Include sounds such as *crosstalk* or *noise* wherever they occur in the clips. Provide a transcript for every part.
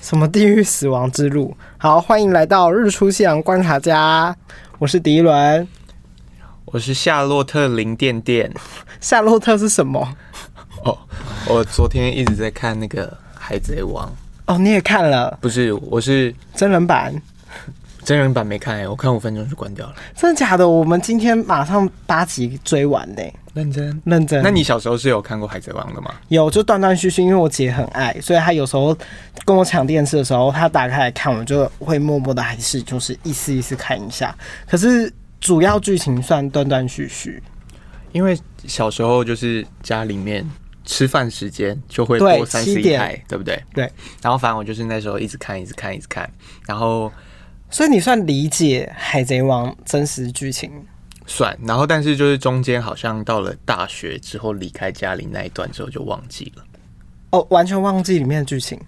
什么地狱死亡之路？好，欢迎来到日出夕阳观察家，我是迪伦，我是夏洛特零电电。*laughs* 夏洛特是什么？哦，我昨天一直在看那个《海贼王》。哦，你也看了？不是，我是真人版。真人版没看哎、欸，我看五分钟就关掉了。真的假的？我们今天马上八集追完呢、欸。认真认真。那你小时候是有看过《海贼王》的吗？有，就断断续续，因为我姐很爱，所以她有时候跟我抢电视的时候，她打开来看，我就会默默的还是就是一丝一丝看一下。可是主要剧情算断断续续，因为小时候就是家里面吃饭时间就会播三十一台，对不对？对。然后反正我就是那时候一直看，一直看，一直看，然后。所以你算理解《海贼王》真实剧情？算，然后但是就是中间好像到了大学之后离开家里那一段之后就忘记了。哦，完全忘记里面的剧情？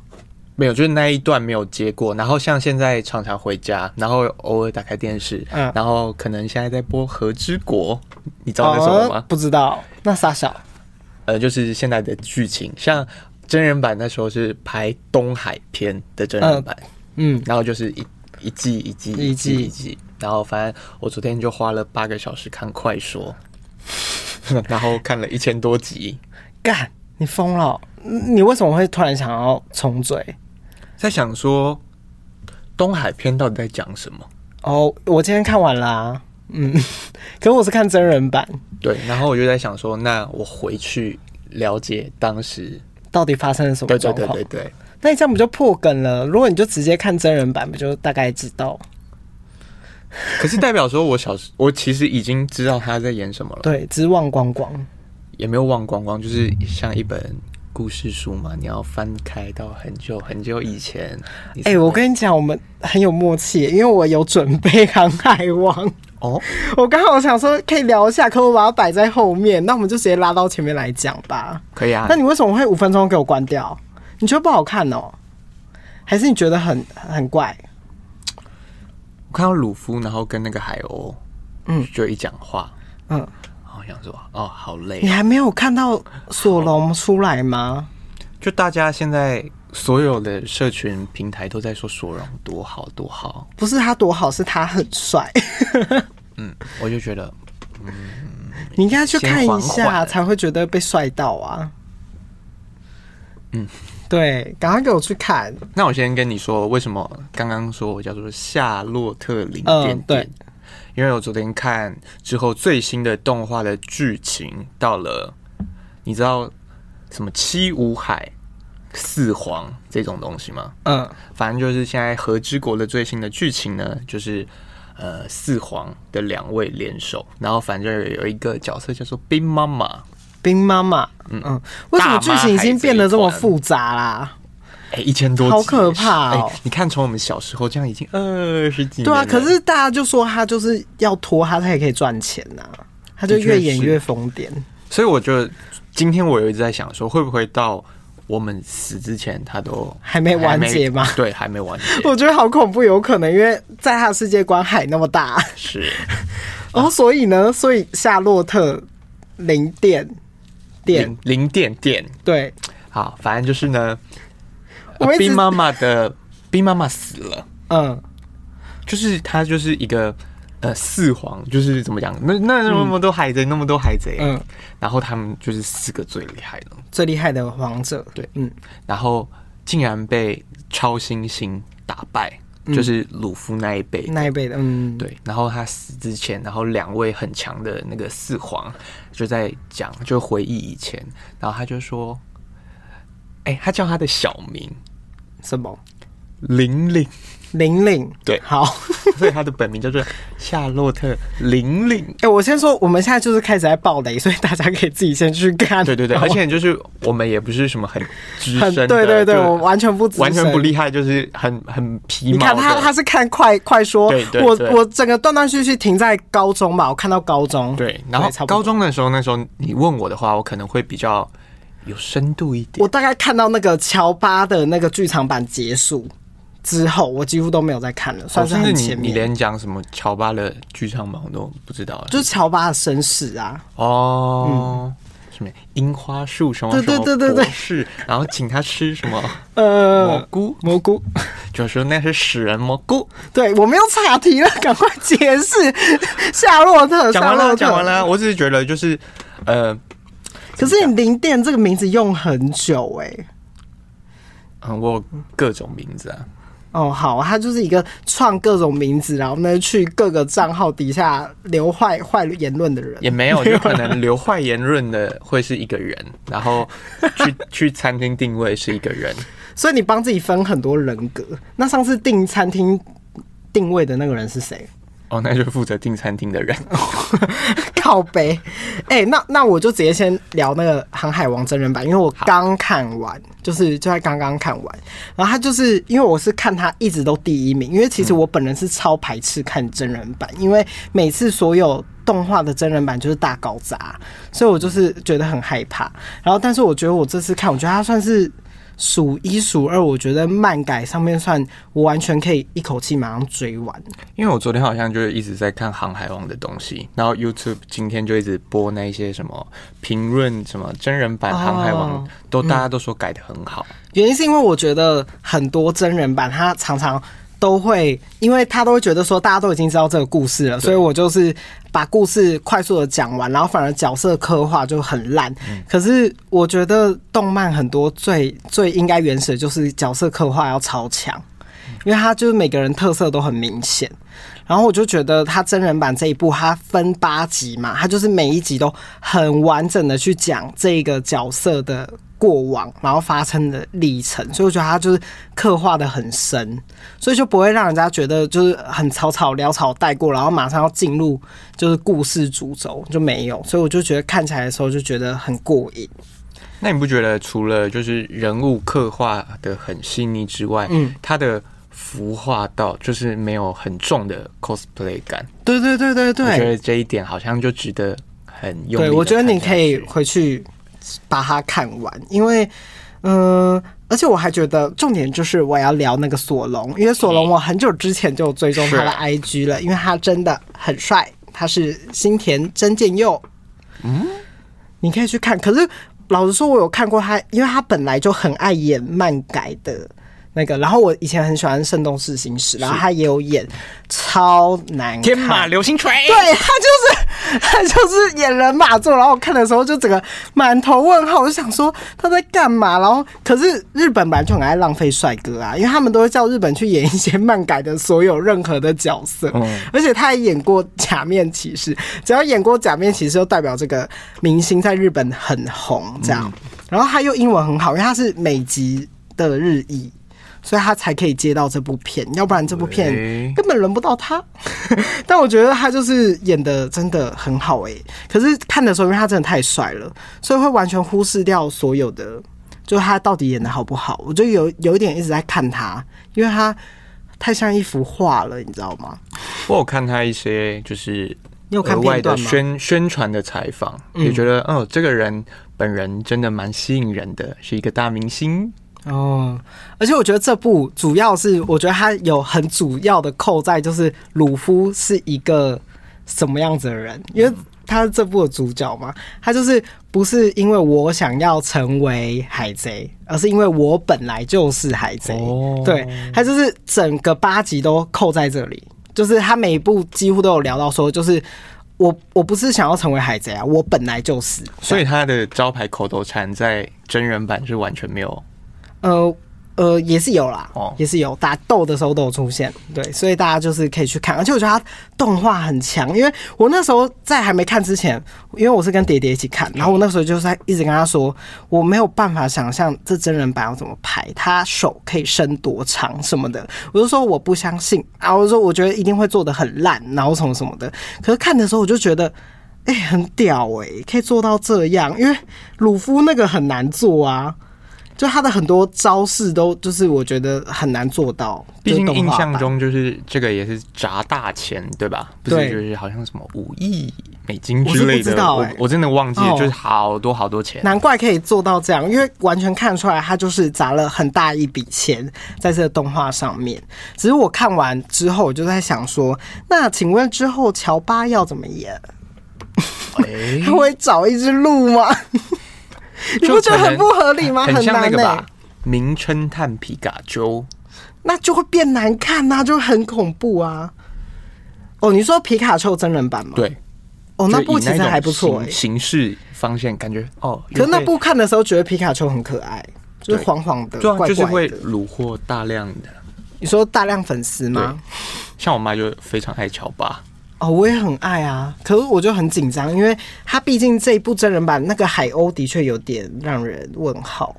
没有，就是那一段没有接过。然后像现在常常回家，然后偶尔打开电视，嗯，然后可能现在在播《和之国》，你知道那什么吗？哦，不知道。那傻小？呃，就是现在的剧情，像真人版那时候是拍东海篇的真人版，嗯，嗯然后就是一。一季一季一季一季，然后反正我昨天就花了八个小时看快说，*laughs* 然后看了一千多集。干，你疯了！你为什么会突然想要重嘴？在想说东海篇到底在讲什么？哦，我今天看完啦、啊。嗯，*laughs* 可是我是看真人版。对，然后我就在想说，那我回去了解当时到底发生了什么状况？对对对对对。那你这样不就破梗了？如果你就直接看真人版，不就大概知道？可是代表说，我小时我其实已经知道他在演什么了。*laughs* 对，只是忘光光，也没有忘光光，就是像一本故事书嘛，你要翻开到很久很久以前。哎、欸，我跟你讲，我们很有默契，因为我有准备《航海王》哦。*laughs* 我刚好想说可以聊一下，可我把它摆在后面，那我们就直接拉到前面来讲吧。可以啊。那你为什么会五分钟给我关掉？你觉得不好看哦？还是你觉得很很怪？我看到鲁夫，然后跟那个海鸥，嗯，就一讲话，嗯，然后想说，哦，好累。你还没有看到索隆出来吗？就大家现在所有的社群平台都在说索隆多好多好，不是他多好，是他很帅。*laughs* 嗯，我就觉得，嗯，你应该去看一下，才会觉得被帅到啊。嗯。对，赶快给我去看。那我先跟你说，为什么刚刚说我叫做夏洛特零点点？嗯，对，因为我昨天看之后最新的动画的剧情到了，你知道什么七武海四皇这种东西吗？嗯，反正就是现在和之国的最新的剧情呢，就是呃四皇的两位联手，然后反正有一个角色叫做冰妈妈。冰妈妈，嗯嗯，为什么剧情已经变得这么复杂啦？哎、欸，一千多集，好可怕哦！你看，从我们小时候这样已经二十几年，对啊，可是大家就说他就是要拖他，他也可以赚钱呐，他就越演越疯癫。所以我觉得今天我有一直在想说，会不会到我们死之前，他都还没完结吗？对，还没完结。我觉得好恐怖，有可能，因为在他的世界观海那么大，是然后，所以呢，所以夏洛特零电。零零电电，对，好，反正就是呢，冰妈妈的冰妈妈死了，嗯，就是他就是一个呃四皇，就是怎么讲，那那那么多海贼，那么多海贼，嗯，然后他们就是四个最厉害的，最厉害的王者，对，嗯，然后竟然被超新星打败。就是鲁夫那一辈，那一辈的，嗯，对。然后他死之前，然后两位很强的那个四皇就在讲，就回忆以前。然后他就说：“哎、欸，他叫他的小名什么？玲玲。”玲玲，对，好，*laughs* 所以他的本名叫做夏洛特玲玲。*laughs* 哎、欸，我先说，我们现在就是开始在爆雷，所以大家可以自己先去看。对对对，而且就是我们也不是什么很资深的，对 *laughs* 对对，我完全不完全不厉害，就是很很皮毛。你看他，他是看快快说，我我整个断断续续停在高中吧，我看到高中。对，然后高中的时候，那时候你问我的话，我可能会比较有深度一点。我大概看到那个乔巴的那个剧场版结束。之后我几乎都没有再看了，算是很前面。你，你连讲什么乔巴的剧场版我都不知道，就是乔巴的身世啊。哦，什么樱花树什么什么博士，对对对对，然后请他吃什么呃蘑菇蘑菇，就说那是食人蘑菇。对，我没有岔题了，赶快解释。*laughs* 夏洛特，讲完了，讲完了。我只是觉得就是呃，可是你零店这个名字用很久哎、欸。嗯，我有各种名字啊。哦，好，他就是一个创各种名字，然后呢去各个账号底下留坏坏言论的人，也没有，*laughs* 有可能留坏言论的会是一个人，然后去去餐厅定位是一个人，*laughs* 所以你帮自己分很多人格。那上次订餐厅定位的那个人是谁？哦，那就是负责订餐厅的人，*laughs* 靠北。哎、欸，那那我就直接先聊那个《航海王》真人版，因为我刚看完，就是就在刚刚看完。然后他就是因为我是看他一直都第一名，因为其实我本人是超排斥看真人版，因为每次所有动画的真人版就是大搞砸，所以我就是觉得很害怕。然后，但是我觉得我这次看，我觉得他算是。数一数二，我觉得漫改上面算我完全可以一口气马上追完。因为我昨天好像就是一直在看《航海王》的东西，然后 YouTube 今天就一直播那些什么评论，什么真人版《航海王》哦，都大家都说改的很好。原因是因为我觉得很多真人版它常常。都会，因为他都会觉得说大家都已经知道这个故事了，所以我就是把故事快速的讲完，然后反而角色刻画就很烂。可是我觉得动漫很多最最应该原始的就是角色刻画要超强，因为他就是每个人特色都很明显。然后我就觉得他真人版这一部，他分八集嘛，他就是每一集都很完整的去讲这个角色的。过往，然后发生的历程，所以我觉得他就是刻画的很深，所以就不会让人家觉得就是很草草潦草带过，然后马上要进入就是故事主轴就没有，所以我就觉得看起来的时候就觉得很过瘾。那你不觉得除了就是人物刻画的很细腻之外，嗯，他的服化道就是没有很重的 cosplay 感？对对对对对，我觉得这一点好像就值得很用。对，我觉得你可以回去。把它看完，因为，嗯、呃，而且我还觉得重点就是我要聊那个索隆，因为索隆我很久之前就追踪他的 IG 了，因为他真的很帅，他是新田真剑佑，嗯，你可以去看。可是老实说，我有看过他，因为他本来就很爱演漫改的。那个，然后我以前很喜欢《圣斗士星矢》，然后他也有演超难看，天马流星锤，对，他就是他 *laughs* 就是演人马座，然后我看的时候就整个满头问号，我就想说他在干嘛？然后可是日本本来就很爱浪费帅哥啊，因为他们都会叫日本去演一些漫改的所有任何的角色，嗯，而且他还演过假面骑士，只要演过假面骑士，就代表这个明星在日本很红，这样，然后他又英文很好，因为他是美籍的日裔。所以他才可以接到这部片，要不然这部片根本轮不到他。*laughs* 但我觉得他就是演的真的很好哎、欸。可是看的时候，因为他真的太帅了，所以会完全忽视掉所有的，就他到底演的好不好。我就有有一点一直在看他，因为他太像一幅画了，你知道吗？我有看他一些就是额外的宣宣传的采访，也觉得哦，这个人本人真的蛮吸引人的，是一个大明星。哦，而且我觉得这部主要是，我觉得他有很主要的扣在，就是鲁夫是一个什么样子的人，因为他是这部的主角嘛，他就是不是因为我想要成为海贼，而是因为我本来就是海贼。哦，对，他就是整个八集都扣在这里，就是他每一部几乎都有聊到说，就是我我不是想要成为海贼啊，我本来就是。所以他的招牌口头禅在真人版是完全没有。呃呃，也是有啦，也是有打斗的时候都有出现，对，所以大家就是可以去看，而且我觉得他动画很强，因为我那时候在还没看之前，因为我是跟蝶蝶一起看，然后我那时候就是在一直跟他说，我没有办法想象这真人版要怎么拍，他手可以伸多长什么的，我就说我不相信，然后我就说我觉得一定会做的很烂，然后什么什么的，可是看的时候我就觉得，哎、欸，很屌哎、欸，可以做到这样，因为鲁夫那个很难做啊。就他的很多招式都就是我觉得很难做到，毕竟印象中就是这个也是砸大钱，对吧？不是，就是好像什么五亿美金之类的，我我真的忘记了，就是好多好多钱。难怪可以做到这样，因为完全看出来他就是砸了很大一笔钱在这个动画上面。只是我看完之后，我就在想说，那请问之后乔巴要怎么演？欸、*laughs* 他会找一只鹿吗？*laughs* 你不觉得很不合理吗？很像那个吧？名侦探皮卡丘，那就会变难看呐、啊，就很恐怖啊！哦，你说皮卡丘真人版吗？对。哦，那部其实还不错、欸，形式方向感觉哦。可是那部看的时候觉得皮卡丘很可爱，就是黄黄的，就是会虏获大量的。你说大量粉丝吗？像我妈就非常爱乔巴。哦，我也很爱啊，可是我就很紧张，因为他毕竟这一部真人版那个海鸥的确有点让人问号。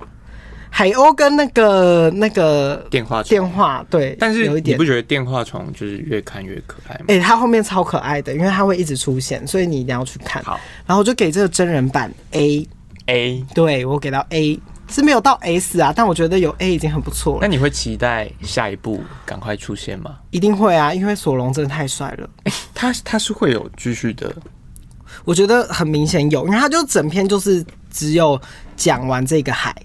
海鸥跟那个那个电话电话对，但是有一点你不觉得电话虫就是越看越可爱吗？哎、欸，它后面超可爱的，因为它会一直出现，所以你一定要去看。好，然后我就给这个真人版 A A，对我给到 A 是没有到 S 啊，但我觉得有 A 已经很不错了。那你会期待下一部赶快出现吗？一定会啊，因为索隆真的太帅了。欸、他他是会有继续的，我觉得很明显有，因为他就整篇就是只有讲完这个海。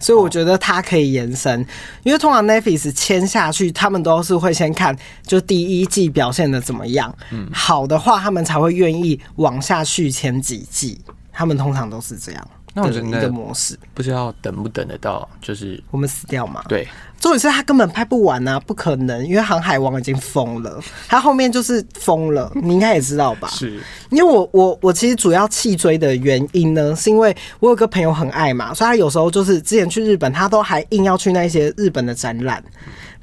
所以我觉得它可以延伸，因为通常 Netflix 签下去，他们都是会先看就第一季表现的怎么样，嗯，好的话他们才会愿意往下续签几季，他们通常都是这样。那我觉得一个模式，不知道等不等得到，就是我们死掉嘛？对，重点是他根本拍不完啊，不可能，因为《航海王》已经疯了，他后面就是疯了，*laughs* 你应该也知道吧？是，因为我我我其实主要弃追的原因呢，是因为我有个朋友很爱嘛，所以他有时候就是之前去日本，他都还硬要去那些日本的展览。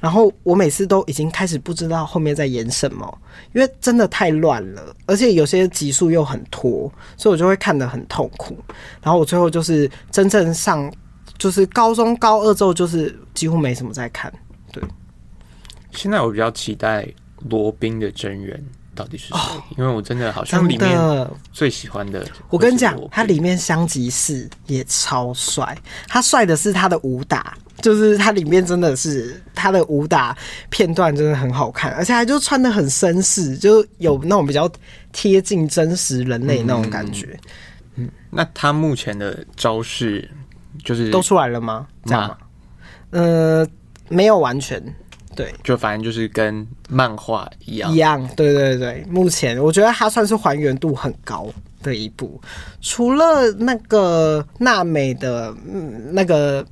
然后我每次都已经开始不知道后面在演什么，因为真的太乱了，而且有些集数又很拖，所以我就会看得很痛苦。然后我最后就是真正上，就是高中高二之后，就是几乎没什么在看。对，现在我比较期待罗宾的真人到底是谁，因为我真的好像里面最喜欢的。我跟你讲，他里面香吉士也超帅，他帅的是他的武打。就是它里面真的是它的武打片段真的很好看，而且还就穿的很绅士，就有那种比较贴近真实人类那种感觉。嗯，那他目前的招式就是都出来了吗？这样吗？呃，没有完全，对，就反正就是跟漫画一样一样。对对对，目前我觉得它算是还原度很高的一部，除了那个娜美的嗯那个。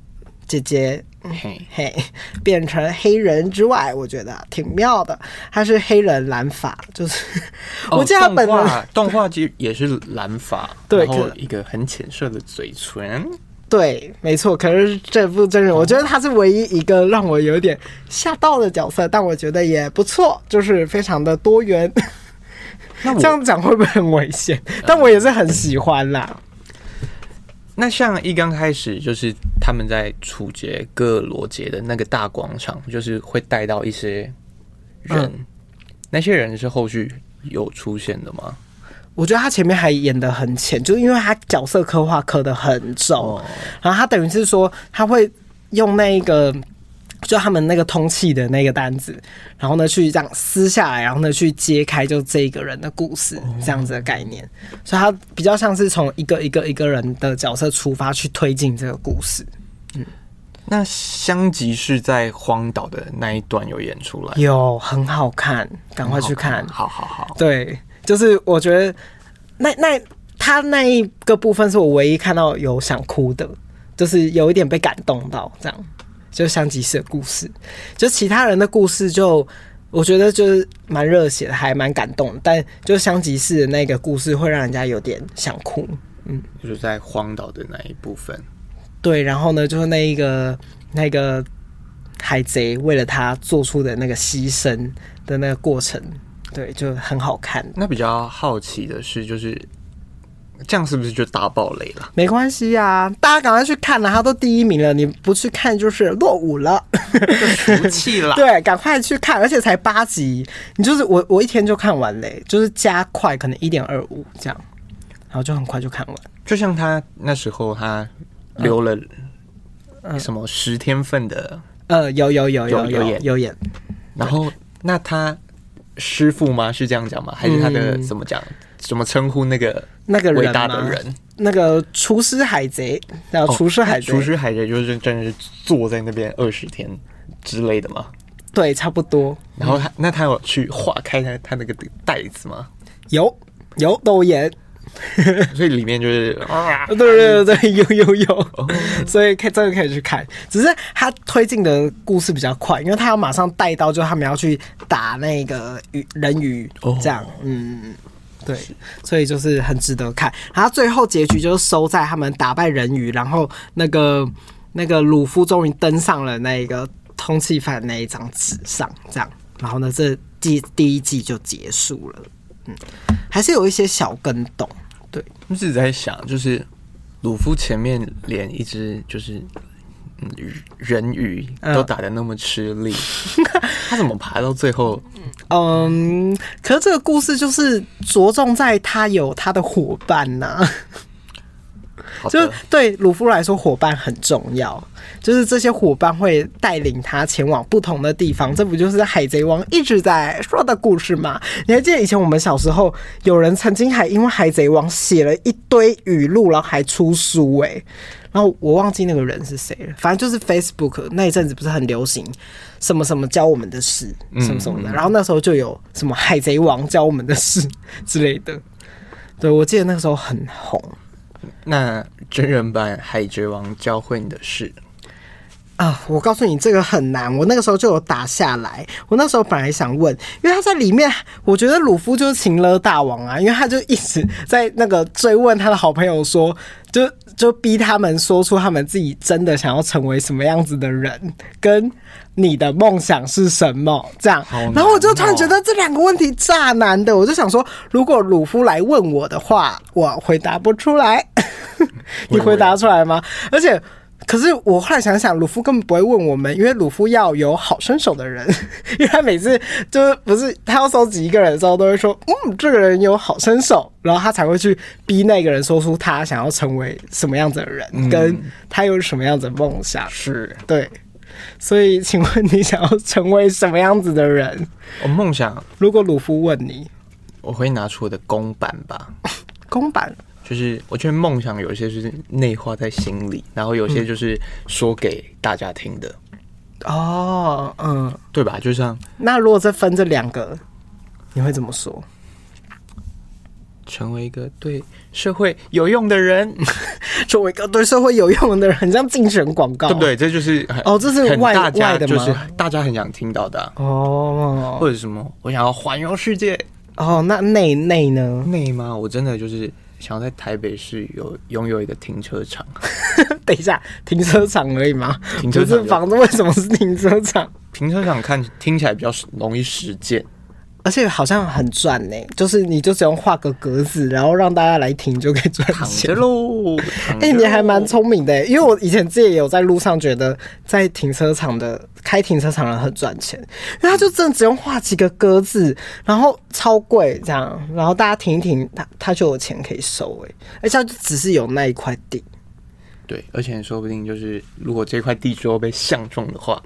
姐姐，嘿嘿，变成黑人之外，我觉得挺妙的。他是黑人蓝发，就是、哦、我记得他本来动画机也是蓝发，对，然后一个很浅色的嘴唇，对，没错。可是这部真人，我觉得他是唯一一个让我有点吓到的角色，但我觉得也不错，就是非常的多元。那 *laughs* 这样讲会不会很危险？*laughs* 但我也是很喜欢啦。那像一刚开始就是他们在处决各罗杰的那个大广场，就是会带到一些人，嗯、那些人是后续有出现的吗？我觉得他前面还演的很浅，就是因为他角色刻画刻的很重，哦、然后他等于是说他会用那个。就他们那个通气的那个单子，然后呢去这样撕下来，然后呢去揭开就这一个人的故事，这样子的概念，所以他比较像是从一个一个一个人的角色出发去推进这个故事。嗯，那香吉士在荒岛的那一段有演出来，有很好看，赶快去看。好好好，对，就是我觉得那那他那一个部分是我唯一看到有想哭的，就是有一点被感动到这样。就香吉士的故事，就其他人的故事，就我觉得就是蛮热血的，还蛮感动。但就香吉士的那个故事，会让人家有点想哭。嗯，就是在荒岛的那一部分。对，然后呢，就是那一个那个海贼为了他做出的那个牺牲的那个过程，对，就很好看。那比较好奇的是，就是。这样是不是就大爆雷了？没关系啊，大家赶快去看了，他都第一名了，你不去看就是落伍了，*laughs* 就俗气了。*laughs* 对，赶快去看，而且才八集，你就是我，我一天就看完嘞，就是加快可能一点二五这样，然后就很快就看完。就像他那时候他留了什么十天份的，呃，有有有有有演有演，然后那他师傅吗？是这样讲吗？还是他的怎么讲？怎么称呼那个那个伟大的人？那个厨师海贼，叫厨师海贼。厨师海贼就是真的是坐在那边二十天之类的吗？对，差不多。然后他那他有去划开他他那个袋子吗？有有都演。*laughs* 所以里面就是啊，对对对对，有有有，哦、*laughs* 所以可以真的可以去看。只是他推进的故事比较快，因为他要马上带到，就他们要去打那个鱼人鱼，这样，哦、嗯，对，所以就是很值得看。然后最后结局就是收在他们打败人鱼，然后那个那个鲁夫终于登上了那个通缉犯那一张纸上，这样，然后呢，这季第一季就结束了。嗯，还是有一些小跟动。对，我一直在想，就是鲁夫前面连一只就是人鱼都打得那么吃力，*laughs* 嗯、他怎么爬到最后？嗯，可是这个故事就是着重在他有他的伙伴呐、啊。就对鲁夫来说，伙伴很重要。就是这些伙伴会带领他前往不同的地方。这不就是海贼王一直在说的故事吗？你还记得以前我们小时候，有人曾经还因为海贼王写了一堆语录，然后还出书哎。然后我忘记那个人是谁了。反正就是 Facebook 那一阵子不是很流行什么什么教我们的事，什么什么的。然后那时候就有什么海贼王教我们的事之类的。对，我记得那个时候很红。那真人版《海贼王》教会你的事啊，我告诉你这个很难。我那个时候就有打下来。我那时候本来想问，因为他在里面，我觉得鲁夫就是情勒大王啊，因为他就一直在那个追问他的好朋友说，就就逼他们说出他们自己真的想要成为什么样子的人，跟你的梦想是什么这样。然后我就突然觉得这两个问题炸难的，我就想说，如果鲁夫来问我的话，我回答不出来。*laughs* 你回答出来吗？而且，可是我后来想想，鲁夫根本不会问我们，因为鲁夫要有好身手的人，*laughs* 因为他每次就是不是他要收集一个人的时候，都会说，嗯，这个人有好身手，然后他才会去逼那个人说出他想要成为什么样子的人，跟他有什么样子的梦想。是对，所以请问你想要成为什么样子的人？我梦想，如果鲁夫问你，我会拿出我的公版吧，*laughs* 公版。就是我觉得梦想有些是内化在心里，然后有些就是说给大家听的。哦，嗯，对吧？就像那如果再分这两个，你会怎么说？成为一个对社会有用的人，*laughs* 成为一个对社会有用的人，很像竞选广告，对不对？这就是哦，这是外外的就是大家很想听到的、啊、哦，或者什么？我想要环游世界哦。那内内呢？内吗？我真的就是。想要在台北市有拥有一个停车场，*laughs* 等一下，停车场而已吗？停车场房子为什么是停车场？停车场看听起来比较容易实践，而且好像很赚呢。就是你就只用画个格子，然后让大家来停就可以赚钱喽。哎、欸，你还蛮聪明的，因为我以前自己也有在路上觉得，在停车场的。开停车场的很赚钱，因为他就真的只用画几个格子，然后超贵这样，然后大家停一停，他他就有钱可以收哎，而且他就只是有那一块地，对，而且说不定就是如果这块地之后被相中的话，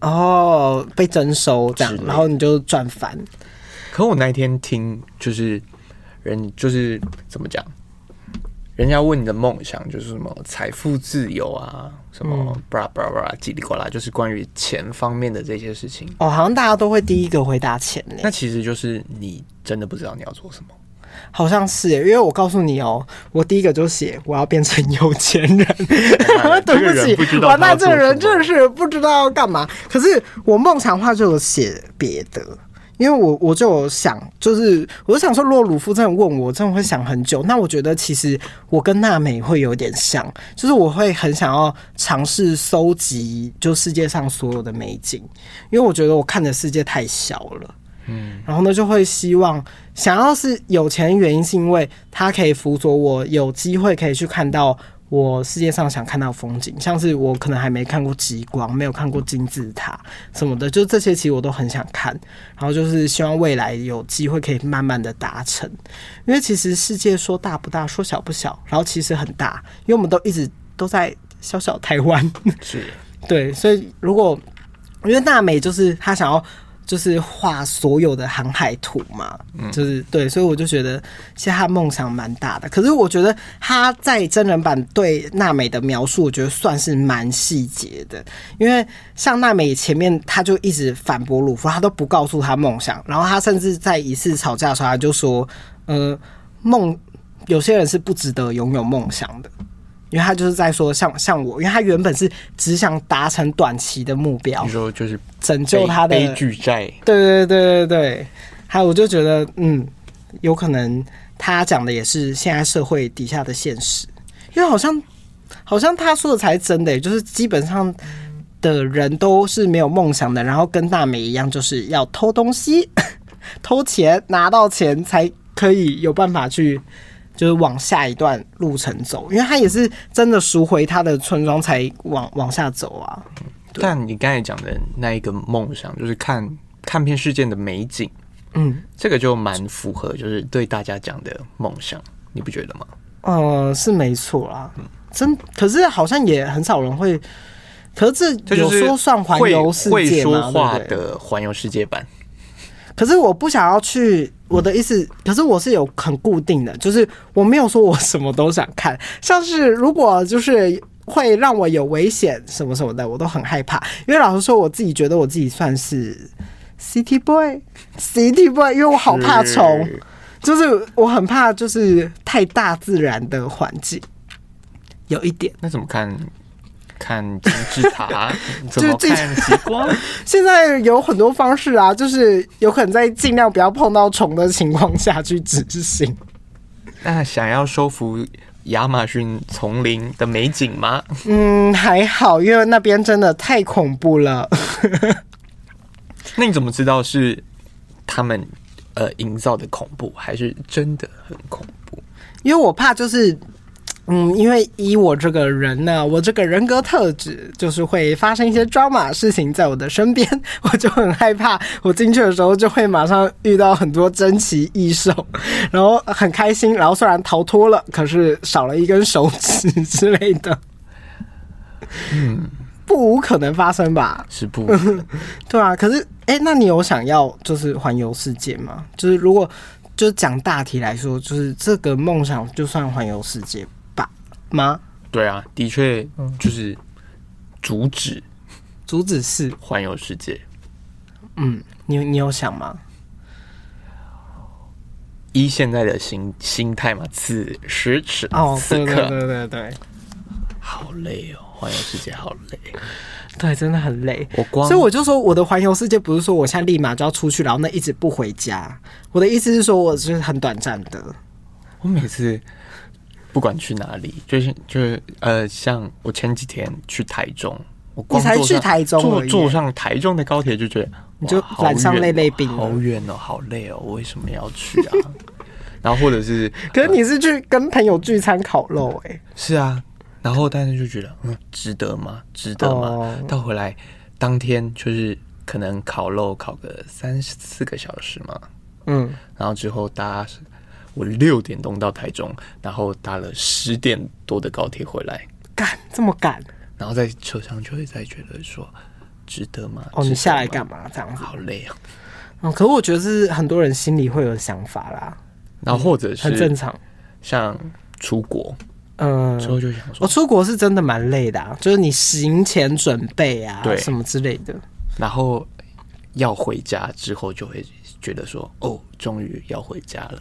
哦，被征收这样，然后你就赚翻。可我那一天听就是人就是怎么讲？人家问你的梦想就是什么财富自由啊，什么巴拉巴拉巴拉叽里呱啦，就是关于钱方面的这些事情。哦，好像大家都会第一个回答钱呢。那其实就是你真的不知道你要做什么。好像是，因为我告诉你哦，我第一个就写我要变成有钱人。*laughs* 对不起，完蛋这个人真的是不知道要干嘛。可是我梦想话就有写别的。因为我我就想，就是我就想说，洛鲁夫真的问我，我真的会想很久。那我觉得其实我跟娜美会有点像，就是我会很想要尝试收集就世界上所有的美景，因为我觉得我看的世界太小了。嗯，然后呢，就会希望想要是有钱原因，是因为他可以辅佐我有机会可以去看到。我世界上想看到风景，像是我可能还没看过极光，没有看过金字塔什么的，就这些其实我都很想看。然后就是希望未来有机会可以慢慢的达成，因为其实世界说大不大，说小不小，然后其实很大，因为我们都一直都在小小台湾，是对，所以如果因为娜美就是她想要。就是画所有的航海图嘛，就是对，所以我就觉得其实他梦想蛮大的。可是我觉得他在真人版对娜美的描述，我觉得算是蛮细节的。因为像娜美前面，他就一直反驳鲁夫，他都不告诉他梦想。然后他甚至在一次吵架的时候，他就说：“呃，梦有些人是不值得拥有梦想的，因为他就是在说像像我，因为他原本是只想达成短期的目标，你说就是拯救他的悲剧债，对对对对对，还有我就觉得嗯，有可能他讲的也是现在社会底下的现实，因为好像好像他说的才是真的，就是基本上。的人都是没有梦想的，然后跟大美一样，就是要偷东西、*laughs* 偷钱，拿到钱才可以有办法去，就是往下一段路程走。因为他也是真的赎回他的村庄才往往下走啊。但你刚才讲的那一个梦想，就是看看遍世界的美景，嗯，这个就蛮符合，就是对大家讲的梦想，你不觉得吗？嗯，是没错啦。真可是好像也很少人会。可是这有说算环游世界吗？会说话的环游世界版。可是我不想要去，我的意思，可是我是有很固定的，就是我没有说我什么都想看，像是如果就是会让我有危险什么什么的，我都很害怕。因为老实说，我自己觉得我自己算是 City Boy，City Boy，因为我好怕虫，就是我很怕就是太大自然的环境，有一点。那怎么看？看金字塔，*laughs* 怎么看极光？*laughs* 现在有很多方式啊，就是有可能在尽量不要碰到虫的情况下去执行。那想要收服亚马逊丛林的美景吗？嗯，还好，因为那边真的太恐怖了。*laughs* 那你怎么知道是他们呃营造的恐怖，还是真的很恐怖？因为我怕就是。嗯，因为以我这个人呢，我这个人格特质就是会发生一些抓马事情在我的身边，*laughs* 我就很害怕。我进去的时候就会马上遇到很多珍奇异兽，然后很开心，然后虽然逃脱了，可是少了一根手指之类的。嗯，不无可能发生吧？是不？*laughs* 对啊。可是，哎、欸，那你有想要就是环游世界吗？就是如果就讲大体来说，就是这个梦想就算环游世界。吗？对啊，的确就是阻止阻止是环游世界。嗯，你你有想吗？依现在的心心态嘛，此时此刻，哦，对对对对对，好累哦，环游世界好累，对，真的很累。我光，所以我就说，我的环游世界不是说我现在立马就要出去，然后那一直不回家。我的意思是说，我是很短暂的。我每次。不管去哪里，就是就是呃，像我前几天去台中，你才去台中，坐坐上台中的高铁就觉得你就染上累累病，好远哦，好累哦，我为什么要去啊？*laughs* 然后或者是，*laughs* 可是你是去跟朋友聚餐烤肉哎、欸，是啊，然后但是就觉得嗯，值得吗？值得吗？哦、到回来当天就是可能烤肉烤个三四个小时嘛，嗯，然后之后大家。我六点钟到台中，然后搭了十点多的高铁回来，赶这么赶，然后在车上就会再觉得说，值得吗？哦，你下来干嘛？这样子好累啊！嗯，可是我觉得是很多人心里会有想法啦，然后或者是很正常，像出国，嗯，之后就想说，我出国是真的蛮累的，啊，就是你行前准备啊，对，什么之类的，然后要回家之后就会觉得说，哦，终于要回家了。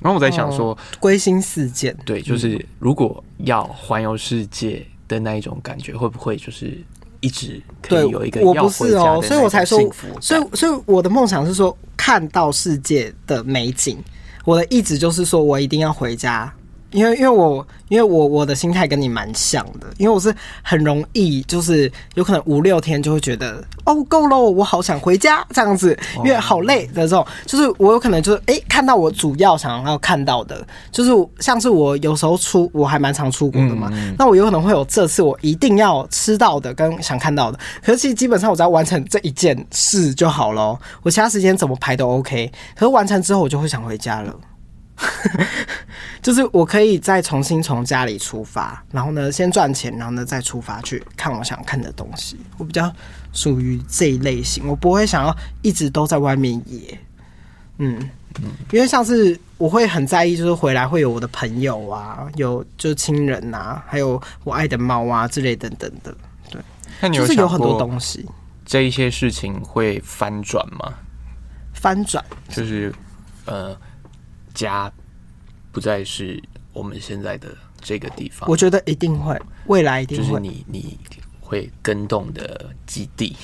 然后我在想说，归心似箭，对，就是如果要环游世界的那一种感觉，会不会就是一直可以有一个？我不是哦，所以我才说，所以所以我的梦想是说看到世界的美景。我的意思就是说我一定要回家。因为因为我因为我我的心态跟你蛮像的，因为我是很容易就是有可能五六天就会觉得哦够了，我好想回家这样子，因为好累的这种，就是我有可能就是诶看到我主要想要看到的，就是像是我有时候出我还蛮常出国的嘛，那我有可能会有这次我一定要吃到的跟想看到的，可是其实基本上我只要完成这一件事就好了，我其他时间怎么排都 OK，可是完成之后我就会想回家了。*laughs* 就是我可以再重新从家里出发，然后呢，先赚钱，然后呢，再出发去看我想看的东西。我比较属于这一类型，我不会想要一直都在外面野。嗯，因为像是我会很在意，就是回来会有我的朋友啊，有就是亲人啊，还有我爱的猫啊之类等等的。对，那你有就是有很多东西，这一些事情会翻转吗？翻转就是呃。家不再是我们现在的这个地方？我觉得一定会，未来一定会。就是你你会跟动的基地，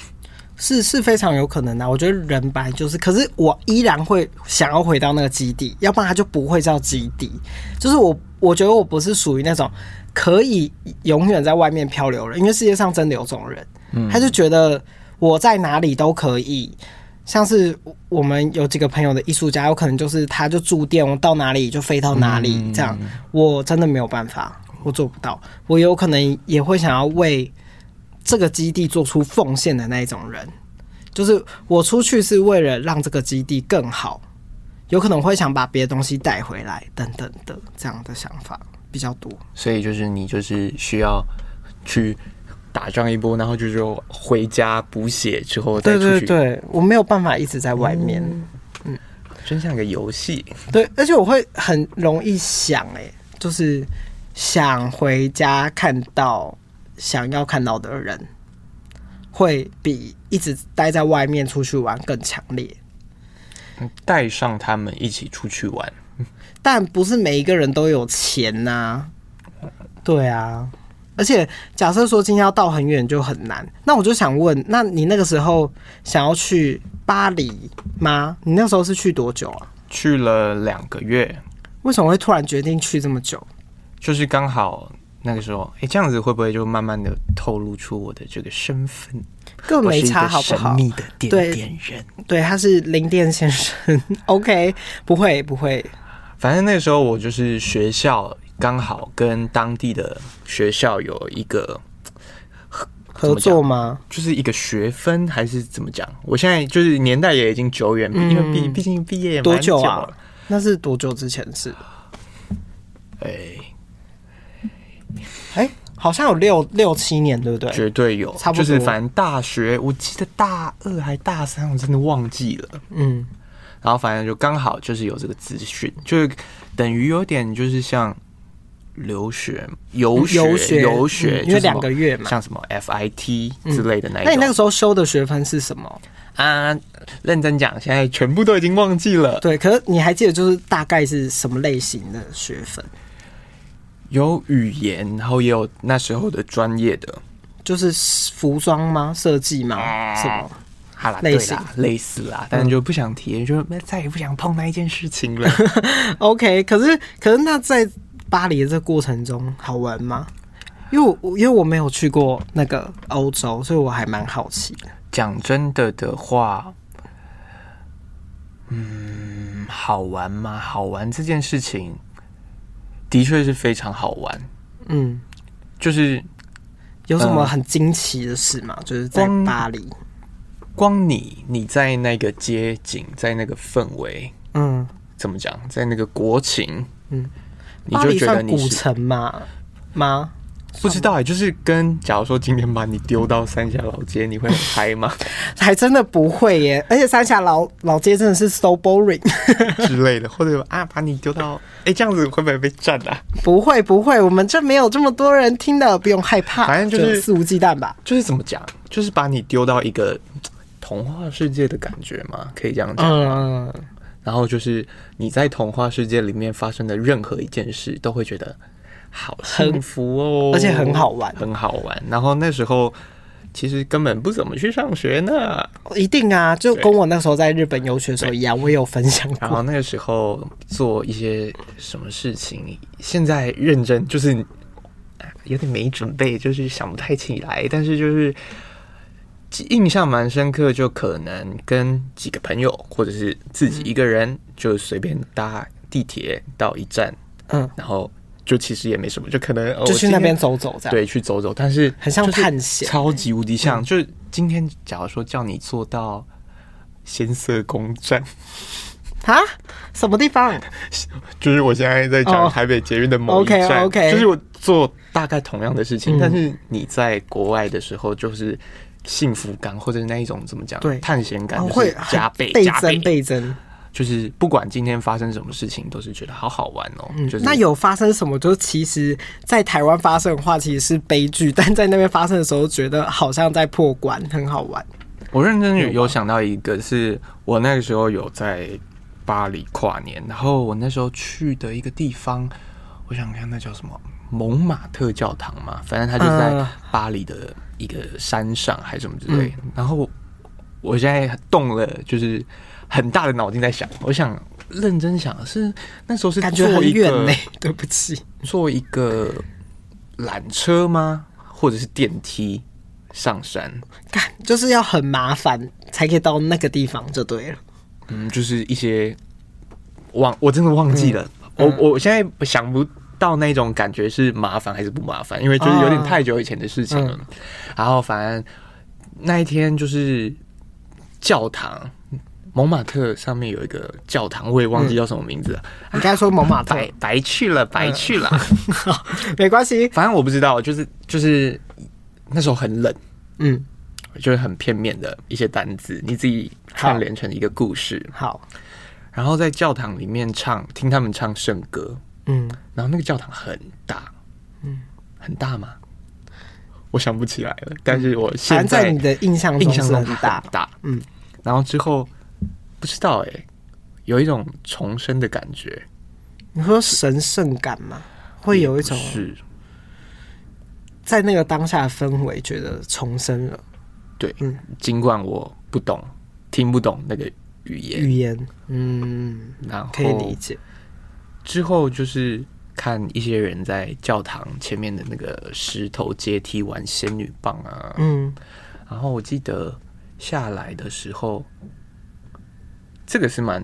是是非常有可能的。我觉得人本来就是，可是我依然会想要回到那个基地，要不然它就不会叫基地。就是我我觉得我不是属于那种可以永远在外面漂流的人，因为世界上真的有这种人，嗯，他就觉得我在哪里都可以。像是我们有几个朋友的艺术家，有可能就是他就住店，我到哪里就飞到哪里，这样我真的没有办法，我做不到。我有可能也会想要为这个基地做出奉献的那一种人，就是我出去是为了让这个基地更好，有可能会想把别的东西带回来等等的这样的想法比较多。所以就是你就是需要去。打仗一波，然后就是回家补血之后再出去。对对对，我没有办法一直在外面。嗯，嗯，真像个游戏。对，而且我会很容易想，哎，就是想回家看到想要看到的人，会比一直待在外面出去玩更强烈。带上他们一起出去玩，但不是每一个人都有钱呐、啊。对啊。而且，假设说今天要到很远就很难，那我就想问，那你那个时候想要去巴黎吗？你那时候是去多久啊？去了两个月。为什么会突然决定去这么久？就是刚好那个时候，哎、欸，这样子会不会就慢慢的透露出我的这个身份？更没差，好不好？神秘的点点人，对，他是零电先生。*laughs* OK，不会不会，反正那个时候我就是学校。刚好跟当地的学校有一个合合作吗？就是一个学分还是怎么讲？我现在就是年代也已经久远，因为毕毕竟毕业。多久啊？那是多久之前是？哎哎，好像有六六七年，对不对？绝对有，差不多。就是反正大学，我记得大二还大三，我真的忘记了。嗯，然后反正就刚好就是有这个资讯，就是等于有点就是像。留学、游学、游学，游学，因为两个月嘛，像什么 FIT 之类的那一种。那你那个时候修的学分是什么啊？认真讲，现在全部都已经忘记了。对，可是你还记得就是大概是什么类型的学分？有语言，然后也有那时候的专业的，就是服装吗？设计吗？啊、什么？好啦，类似啦，类似啦，但是就不想提，嗯、就再也不想碰那一件事情了。*laughs* OK，可是可是那在。巴黎的这个过程中好玩吗？因为我因为我没有去过那个欧洲，所以我还蛮好奇的。讲真的的话，嗯，好玩吗？好玩这件事情的确是非常好玩。嗯，就是有什么很惊奇的事吗？嗯、就是在巴黎，光你你在那个街景，在那个氛围，嗯，怎么讲？在那个国情，嗯。你就觉得你古城嘛吗？不知道哎、欸，就是跟假如说今天把你丢到三峡老街，你会很嗨吗？*laughs* 还真的不会耶！而且三峡老老街真的是 so boring *laughs* 之类的，或者啊，把你丢到哎、*laughs* 欸，这样子会不会被占啊？不会不会，我们这没有这么多人听的，不用害怕。反正就是肆无忌惮吧。就是怎么讲，就是把你丢到一个童话世界的感觉嘛，可以这样讲。嗯。然后就是你在童话世界里面发生的任何一件事，都会觉得好幸福哦，而且很好玩，很好玩。然后那时候其实根本不怎么去上学呢，一定啊，就跟我那时候在日本游学的时候一样，我也有分享过。然后那个时候做一些什么事情，现在认真就是有点没准备，就是想不太起来，但是就是。印象蛮深刻，就可能跟几个朋友，或者是自己一个人，就随便搭地铁到一站，嗯，然后就其实也没什么，就可能就去那边走走，这样。对，去走走，但是很像探险，超级无敌像。就是今天假如说叫你坐到仙色宫站。*laughs* 啊，什么地方？*laughs* 就是我现在在讲台北捷运的某一站，OK，OK，就是我做大概同样的事情，但是你在国外的时候就是。幸福感或者那一种怎么讲？对，探险感会加倍、倍增、倍增。就是不管今天发生什么事情，都是觉得好好玩哦。嗯，就是那有发生什么？就是其实，在台湾发生的话，其实是悲剧；*laughs* 但在那边发生的时候，觉得好像在破关，很好玩。我认真有有想到一个，是我那个时候有在巴黎跨年，然后我那时候去的一个地方，我想看那叫什么蒙马特教堂嘛，反正它就在巴黎的一个山上还是什么之类。嗯、然后我现在动了，就是很大的脑筋在想，我想认真想是那时候是感觉很远呢，*laughs* 对不起，坐一个缆车吗？或者是电梯上山？干，就是要很麻烦才可以到那个地方就对了。嗯，就是一些忘，我真的忘记了。嗯我我现在想不到那种感觉是麻烦还是不麻烦，因为就是有点太久以前的事情了。然后反正那一天就是教堂，蒙马特上面有一个教堂，我也忘记叫什么名字了。你刚才说蒙马特，白白去了，白去了，*laughs* 没关系。反正我不知道，就是就是那时候很冷，嗯，就是很片面的一些单字，你自己串联成一个故事。好。然后在教堂里面唱，听他们唱圣歌，嗯，然后那个教堂很大，嗯，很大吗？我想不起来了，但是我现在，在你的印象中是很大很大，嗯，然后之后不知道哎、欸，有一种重生的感觉。你说神圣感吗？会有一种是，在那个当下的氛围，觉得重生了。对，嗯，尽管我不懂，听不懂那个。语言，语言，嗯，然后可以理解。之后就是看一些人在教堂前面的那个石头阶梯玩仙女棒啊，嗯，然后我记得下来的时候，这个是蛮，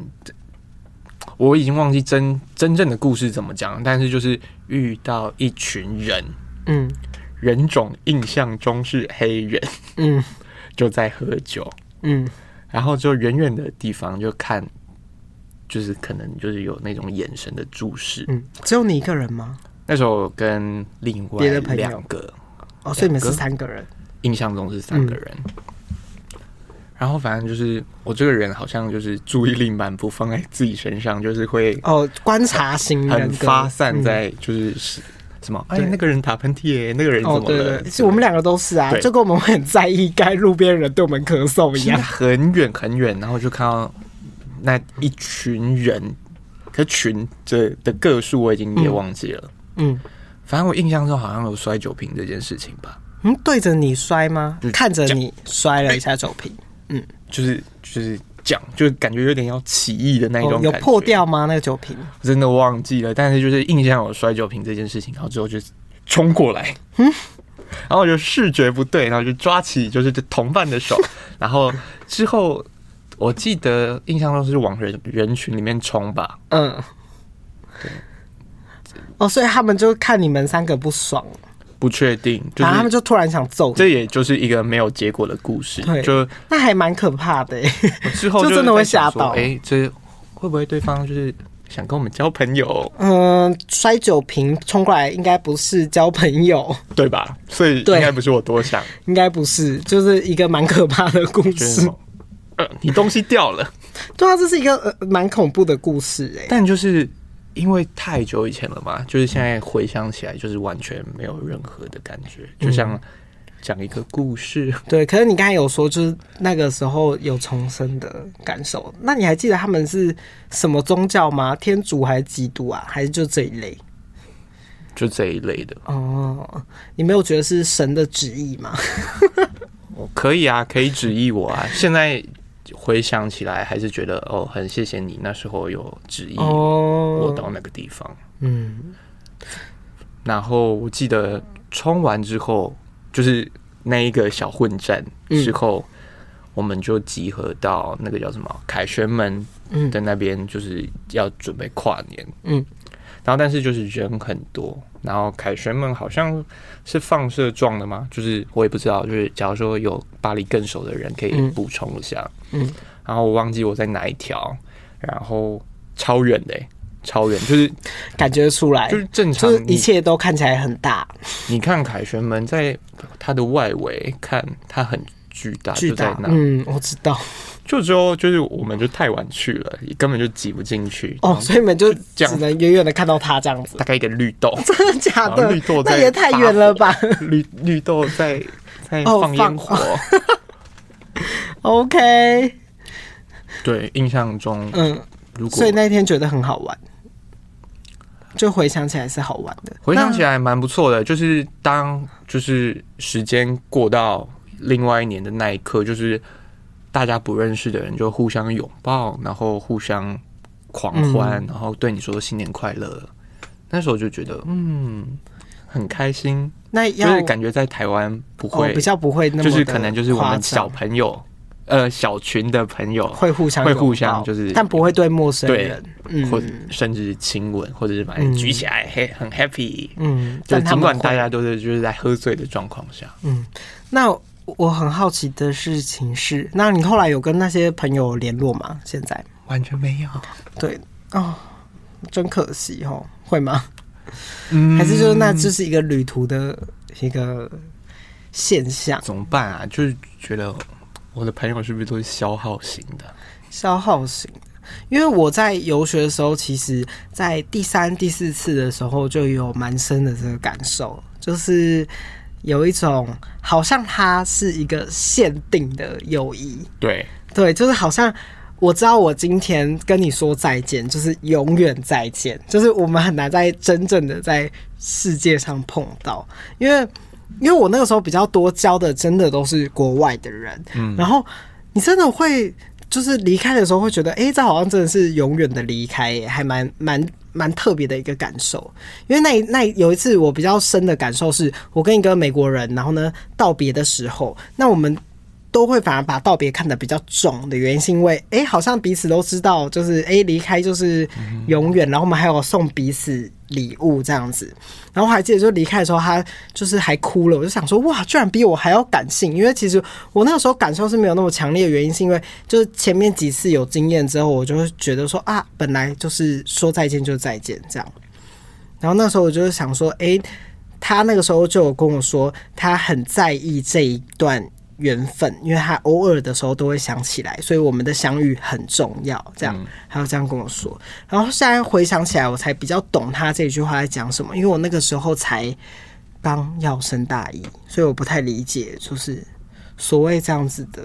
我已经忘记真真正的故事怎么讲，但是就是遇到一群人，嗯，人种印象中是黑人，嗯，*laughs* 就在喝酒，嗯。然后就远远的地方就看，就是可能就是有那种眼神的注视。嗯，只有你一个人吗？那时候跟另外两个，别的朋友哦，所以你们是三个人。印象中是三个人。嗯、然后反正就是我这个人好像就是注意力蛮不放在自己身上，就是会哦观察型人很发散在就是是。嗯什么？哎，那个人打喷嚏耶！那个人怎么了？是我们两个都是啊，就跟我们会很在意，该路边人对我们咳嗽一样。很远很远，然后就看到那一群人，可群这的个数我已经也忘记了。嗯，反正我印象中好像有摔酒瓶这件事情吧。嗯，对着你摔吗？就看着你摔了一下酒瓶。嗯，就是就是。讲就感觉有点要起义的那种感觉，有破掉吗？那个酒瓶真的忘记了，但是就是印象有摔酒瓶这件事情，然后之后就冲过来，嗯，然后我就视觉不对，然后就抓起就是同伴的手，然后之后我记得印象中是往人人群里面冲吧，嗯，对，哦，所以他们就看你们三个不爽。不确定，然后他们就突然想揍，这也就是一个没有结果的故事。对，就那还蛮可怕的。*laughs* 之后就真的会吓到。哎，这会不会对方就是想跟我们交朋友？嗯，摔酒瓶冲过来，应该不是交朋友，对吧？所以应该不是我多想，应该不是，就是一个蛮可怕的故事。呃，*laughs* 你东西掉了。对啊，这是一个呃蛮恐怖的故事哎，但就是。因为太久以前了嘛，就是现在回想起来，就是完全没有任何的感觉，就像讲一个故事。嗯、对，可是你刚才有说，就是那个时候有重生的感受。那你还记得他们是什么宗教吗？天主还是基督啊？还是就这一类？就这一类的。哦，你没有觉得是神的旨意吗？我 *laughs* 可以啊，可以旨意我啊。现在。回想起来，还是觉得哦，很谢谢你那时候有旨意我到那个地方。嗯，然后我记得冲完之后，就是那一个小混战之后，嗯、我们就集合到那个叫什么凯旋门的那边，就是要准备跨年。嗯，然后但是就是人很多。然后凯旋门好像是放射状的吗？就是我也不知道。就是假如说有巴黎更熟的人可以补充一下。嗯，嗯，然后我忘记我在哪一条，然后超远的，超远，就是感觉出来，就是正常，就是一切都看起来很大。你看凯旋门在它的外围看，它很巨大，巨大，就在那。嗯，我知道。就之后就是我们就太晚去了，根本就挤不进去哦，所以你们就只能远远的看到它这样子，大概一个绿豆，*laughs* 真的假的？绿豆那也太远了吧？*laughs* 绿绿豆在在放烟火。哦、*laughs* OK，对，印象中，嗯，如果所以那一天觉得很好玩，就回想起来是好玩的，回想起来蛮不错的。就是当就是时间过到另外一年的那一刻，就是大家不认识的人就互相拥抱，然后互相狂欢，嗯、然后对你说新年快乐。那时候就觉得嗯很开心。那就是感觉在台湾不会、哦、比较不会那么，就是可能就是我们小朋友。呃，小群的朋友会互相会互相就是，但不会对陌生人，嗯、或者甚至亲吻，或者是把人举起来，嘿、嗯，很 happy，嗯，就尽管大家都是就是在喝醉的状况下，嗯，那我很好奇的事情是，那你后来有跟那些朋友联络吗？现在完全没有，对哦，真可惜哦，会吗？嗯，还是说那这是一个旅途的一个现象？怎么办啊？就是觉得。我的朋友是不是都是消耗型的？消耗型，因为我在游学的时候，其实，在第三、第四次的时候就有蛮深的这个感受，就是有一种好像它是一个限定的友谊。对对，就是好像我知道我今天跟你说再见，就是永远再见，就是我们很难在真正的在世界上碰到，因为。因为我那个时候比较多交的，真的都是国外的人，嗯，然后你真的会就是离开的时候会觉得，哎，这好像真的是永远的离开，还蛮蛮蛮特别的一个感受。因为那那有一次我比较深的感受是，我跟一个美国人，然后呢道别的时候，那我们都会反而把道别看得比较重的原因，是因为哎，好像彼此都知道，就是哎离开就是永远，然后我们还有送彼此。礼物这样子，然后我还记得，就离开的时候，他就是还哭了。我就想说，哇，居然比我还要感性。因为其实我那个时候感受是没有那么强烈的原因，是因为就是前面几次有经验之后，我就会觉得说啊，本来就是说再见就再见这样。然后那时候我就想说，诶，他那个时候就有跟我说，他很在意这一段。缘分，因为他偶尔的时候都会想起来，所以我们的相遇很重要。这样，他就这样跟我说。然后现在回想起来，我才比较懂他这句话在讲什么。因为我那个时候才刚要升大一，所以我不太理解，就是所谓这样子的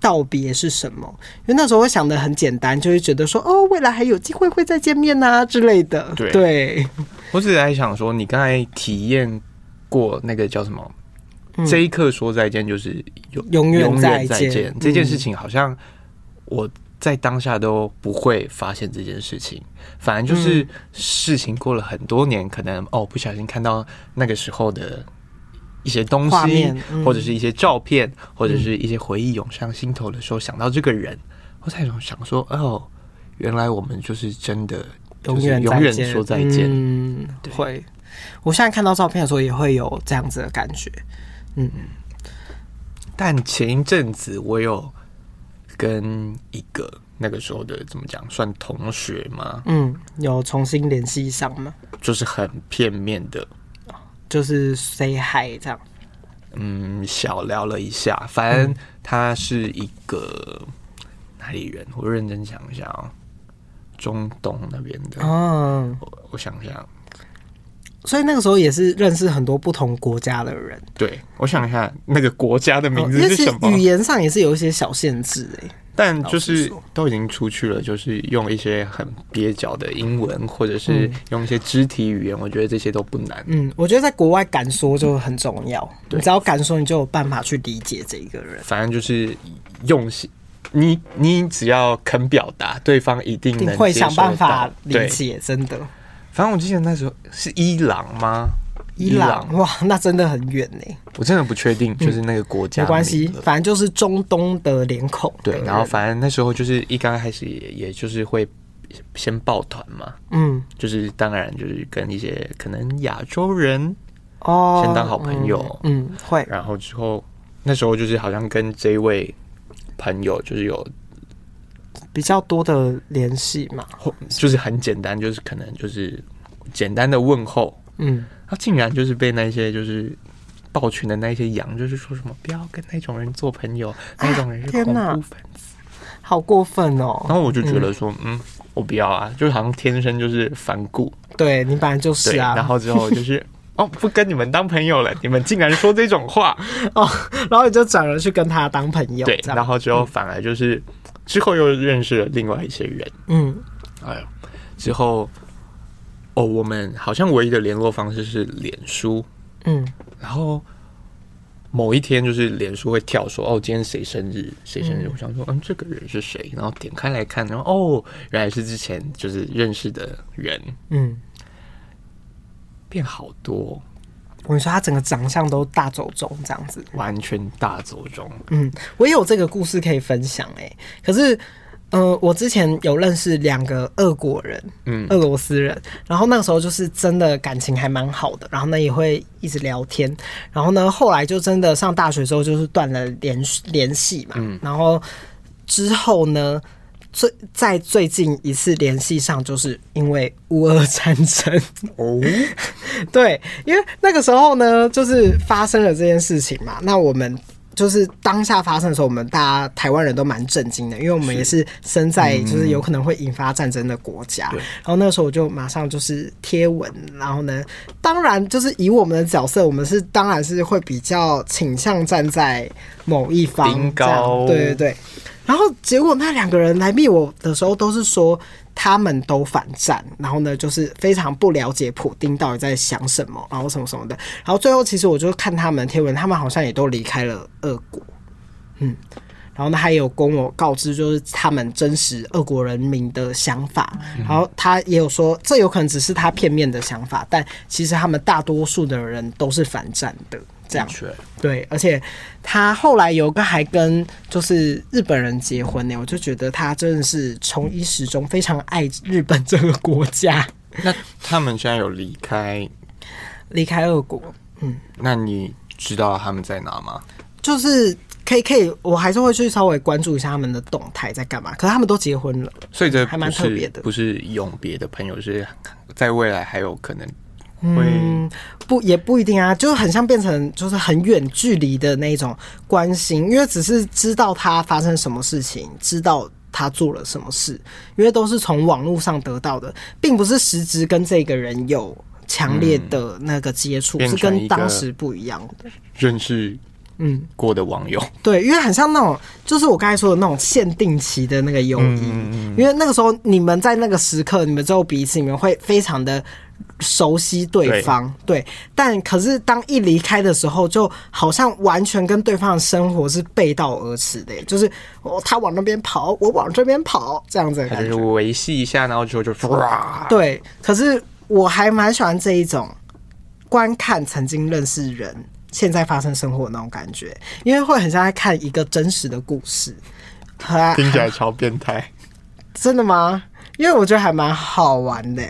道别是什么。因为那时候我想的很简单，就会觉得说，哦，未来还有机会会再见面啊之类的。对，对我只是在想说，你刚才体验过那个叫什么？这一刻说再见就是永永远再见。这件事情好像我在当下都不会发现这件事情，反正就是事情过了很多年，可能哦不小心看到那个时候的一些东西，或者是一些照片，或者是一些回忆涌上心头的时候，想到这个人，我才想说哦，原来我们就是真的永远永远说再见。嗯，会。我现在看到照片的时候也会有这样子的感觉。嗯，但前一阵子我有跟一个那个时候的怎么讲，算同学吗？嗯，有重新联系上吗？就是很片面的，就是 say hi 这样。嗯，小聊了一下，反正他是一个哪里人？我认真想一下啊，中东那边的。哦，我我想想。所以那个时候也是认识很多不同国家的人。对，我想一下，那个国家的名字是什么？语言上也是有一些小限制哎。但就是都已经出去了，就是用一些很蹩脚的英文，或者是用一些肢体语言，我觉得这些都不难。嗯，我觉得在国外敢说就很重要。你只要敢说，你就有办法去理解这一个人。反正就是用心，你你只要肯表达，对方一定能会想办法理解，真的。反正我记得那时候是伊朗吗？伊朗，哇，那真的很远呢。我真的不确定，就是那个国家、嗯、没关系，反正就是中东的脸孔。对，然后反正那时候就是一刚开始也也就是会先抱团嘛，嗯，就是当然就是跟一些可能亚洲人哦先当好朋友，嗯，嗯，会，然后之后那时候就是好像跟这位朋友就是有。比较多的联系嘛，就是很简单，就是可能就是简单的问候。嗯，他竟然就是被那些就是抱群的那些羊，就是说什么不要跟那种人做朋友，那种人是恐怖分子，好过分哦。然后我就觉得说，嗯，我不要啊，就好像天生就是反骨。对，你本来就是啊。然后之后就是 *laughs* 哦，不跟你们当朋友了，你们竟然说这种话哦，然后你就转而去跟他当朋友。对，然后之后反而就是。之后又认识了另外一些人，嗯，哎呀，之后哦，我们好像唯一的联络方式是脸书，嗯，然后某一天就是脸书会跳说，哦，今天谁生日，谁生日，嗯、我想说，嗯，这个人是谁？然后点开来看，然后哦，原来是之前就是认识的人，嗯，变好多。我跟你说，他整个长相都大走中这样子，完全大走中。嗯，我也有这个故事可以分享哎、欸，可是。呃，我之前有认识两个俄国人，嗯，俄罗斯人，然后那个时候就是真的感情还蛮好的，然后呢也会一直聊天，然后呢后来就真的上大学之后就是断了联联系嘛，嗯，然后之后呢最在最近一次联系上就是因为乌俄战争哦，*laughs* 对，因为那个时候呢就是发生了这件事情嘛，那我们。就是当下发生的时候，我们大家台湾人都蛮震惊的，因为我们也是身在就是有可能会引发战争的国家。然后那个时候我就马上就是贴文，然后呢，当然就是以我们的角色，我们是当然是会比较倾向站在某一方。对对对。然后结果那两个人来密我的时候，都是说。他们都反战，然后呢，就是非常不了解普丁到底在想什么，然后什么什么的。然后最后，其实我就看他们贴文，他们好像也都离开了俄国，嗯。然后呢，还有跟我告知，就是他们真实俄国人民的想法。然后他也有说，这有可能只是他片面的想法，但其实他们大多数的人都是反战的。这样对，而且他后来有个还跟就是日本人结婚呢，我就觉得他真的是从一始终非常爱日本这个国家。那他们现在有离开离开俄国？嗯，那你知道他们在哪吗？就是可以可以，我还是会去稍微关注一下他们的动态在干嘛。可是他们都结婚了，所以这还蛮特别的，不是永别的朋友，是在未来还有可能。嗯，不，也不一定啊，就很像变成就是很远距离的那种关心，因为只是知道他发生什么事情，知道他做了什么事，因为都是从网络上得到的，并不是实质跟这个人有强烈的那个接触，嗯，是跟当时不一样的。认识，嗯，过的网友，对，因为很像那种，就是我刚才说的那种限定期的那个友谊，因为那个时候你们在那个时刻，你们之后彼此，你们会非常的。熟悉对方，对，对，但可是当一离开的时候，就好像完全跟对方的生活是背道而驰的，就是哦，他往那边跑，我往这边跑，这样子，就是维系一下，然后之后就唰。对，可是我还蛮喜欢这一种观看曾经认识人现在发生生活的那种感觉，因为会很像在看一个真实的故事，听起来超变态，*laughs* 真的吗？因为我觉得还蛮好玩的。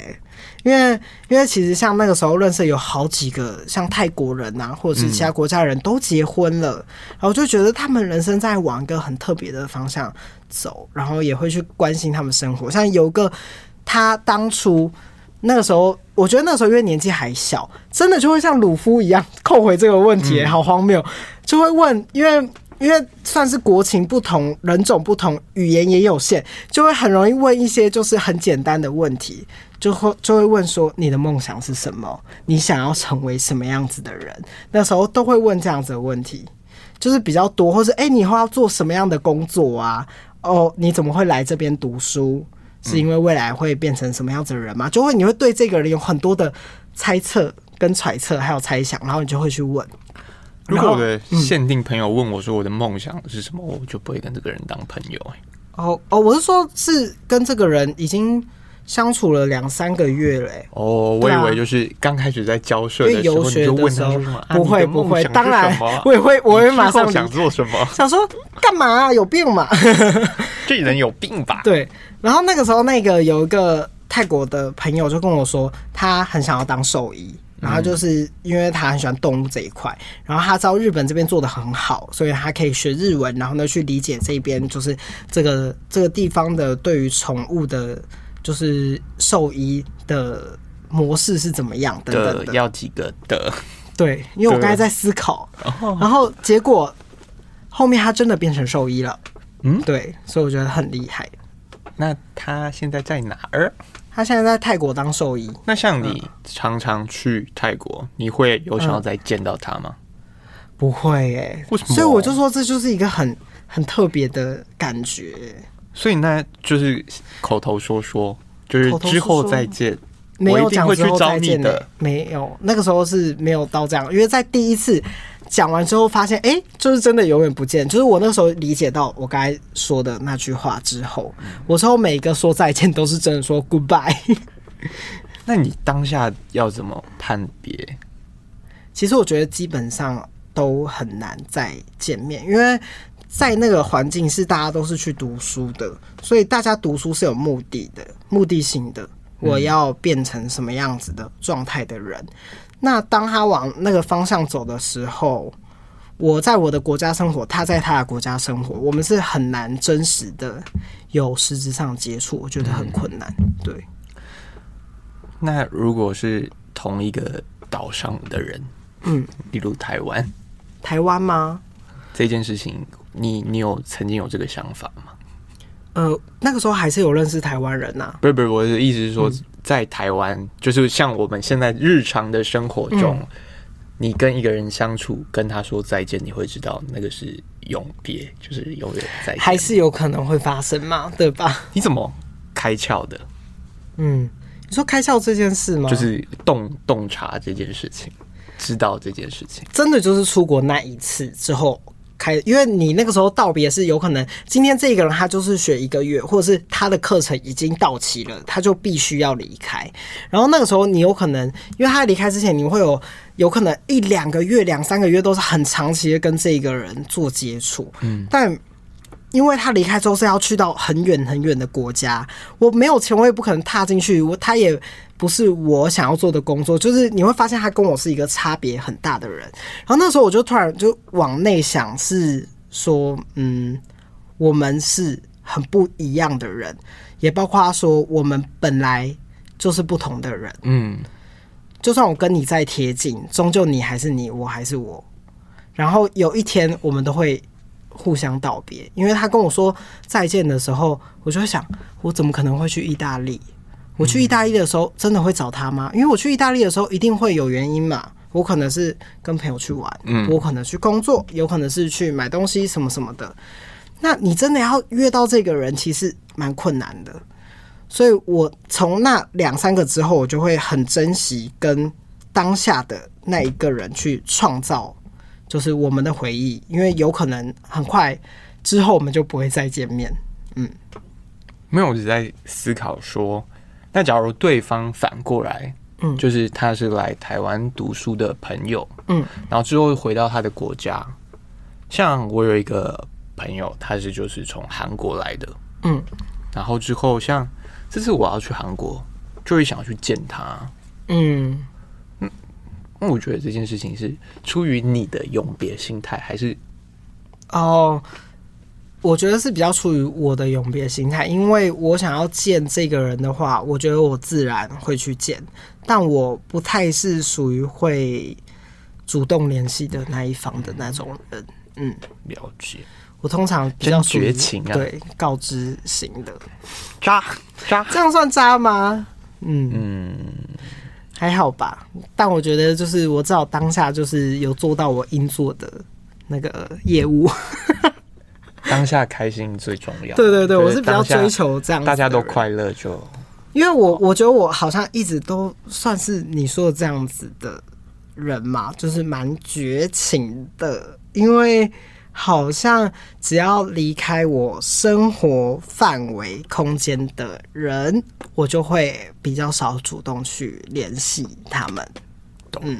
因为，因为其实像那个时候认识有好几个像泰国人呐，或者是其他国家人都结婚了，然后就觉得他们人生在往一个很特别的方向走，然后也会去关心他们生活。像有个他当初那个时候，我觉得那时候因为年纪还小，真的就会像鲁夫一样扣回这个问题，好荒谬，就会问，因为。因为算是国情不同，人种不同，语言也有限，就会很容易问一些就是很简单的问题，就会就会问说你的梦想是什么？你想要成为什么样子的人？那时候都会问这样子的问题，就是比较多，或是哎，你以后要做什么样的工作啊？哦，你怎么会来这边读书？是因为未来会变成什么样子的人吗？就会你会对这个人有很多的猜测跟揣测，还有猜想，然后你就会去问。如果我的限定朋友问我说我的梦想是什么，我就不会跟这个人当朋友。欸。哦哦，我是说，是跟这个人已经相处了两三个月嘞。欸。哦，我以为就是刚开始在交涉的时候你就问他，不会不会，当然我也会，我会马上想做什么，想说干嘛啊？有病嘛？*laughs* 这人有病吧？对。然后那个时候，那个有一个泰国的朋友就跟我说，他很想要当兽医。然后就是因为他很喜欢动物这一块，然后他知道日本这边做的很好，所以他可以学日文，然后呢去理解这边就是这个这个地方的对于宠物的，就是兽医的模式是怎么样等等的。要几个的？对，因为我刚才在思考，然后结果后面他真的变成兽医了。嗯，对，所以我觉得很厉害。那他现在在哪儿？他现在在泰国当兽医。那像你常常去泰国，嗯、你会有想要再见到他吗？不会诶、欸，为什么？所以我就说这就是一个很很特别的感觉。所以那就是口头说说，就是之后再见，没有讲之后再见的，没有，那个时候是没有到这样，因为在第一次讲完之后发现，哎、欸，就是真的永远不见。就是我那时候理解到我刚才说的那句话之后，我说每一个说再见都是真的说 goodbye。*laughs* 那你当下要怎么判别？其实我觉得基本上都很难再见面，因为在那个环境是大家都是去读书的，所以大家读书是有目的的、目的性的。我要变成什么样子的状态的人？那当他往那个方向走的时候，我在我的国家生活，他在他的国家生活，我们是很难真实的有实质上接触，我觉得很困难。对。那如果是同一个岛上的人，嗯，例如台湾，台湾吗？这件事情，你你有曾经有这个想法吗？呃，那个时候还是有认识台湾人呐、啊。不是不是，我的意思是说，在台湾，嗯、就是像我们现在日常的生活中，嗯、你跟一个人相处，跟他说再见，你会知道那个是永别，就是永远再见，还是有可能会发生嘛？对吧？*laughs* 你怎么开窍的？嗯，你说开窍这件事吗？就是洞洞察这件事情，知道这件事情，真的就是出国那一次之后。开，因为你那个时候道别是有可能，今天这个人他就是学一个月，或者是他的课程已经到期了，他就必须要离开。然后那个时候你有可能，因为他离开之前，你会有有可能一两个月、两三个月都是很长期的跟这个人做接触，嗯，但。因为他离开之后是要去到很远很远的国家，我没有钱，我也不可能踏进去。我他也不是我想要做的工作，就是你会发现他跟我是一个差别很大的人。然后那时候我就突然就往内想，是说，嗯，我们是很不一样的人，也包括说我们本来就是不同的人。嗯，就算我跟你再贴近，终究你还是你，我还是我。然后有一天我们都会。互相道别，因为他跟我说再见的时候，我就会想，我怎么可能会去意大利？我去意大利的时候，真的会找他吗？因为我去意大利的时候，一定会有原因嘛。我可能是跟朋友去玩，嗯，我可能去工作，有可能是去买东西什么什么的。那你真的要约到这个人，其实蛮困难的。所以我从那两三个之后，我就会很珍惜跟当下的那一个人去创造。就是我们的回忆，因为有可能很快之后我们就不会再见面。嗯，没有，我只在思考说，那假如对方反过来，嗯，就是他是来台湾读书的朋友，嗯，然后之后回到他的国家，像我有一个朋友，他是就是从韩国来的，嗯，然后之后像这次我要去韩国，就会想要去见他，嗯。我觉得这件事情是出于你的永别心态，还是？哦，我觉得是比较出于我的永别心态，因为我想要见这个人的话，我觉得我自然会去见，但我不太是属于会主动联系的那一方的那种人。嗯，了解。我通常比较绝情啊，对，告知型的渣渣，这样算渣吗？嗯嗯。还好吧，但我觉得就是我至少当下就是有做到我应做的那个业务。*laughs* 当下开心最重要。对对对，我是比较追求这样，大家都快乐就。因为我我觉得我好像一直都算是你说的这样子的人嘛，就是蛮绝情的，因为。好像只要离开我生活范围空间的人，我就会比较少主动去联系他们。嗯，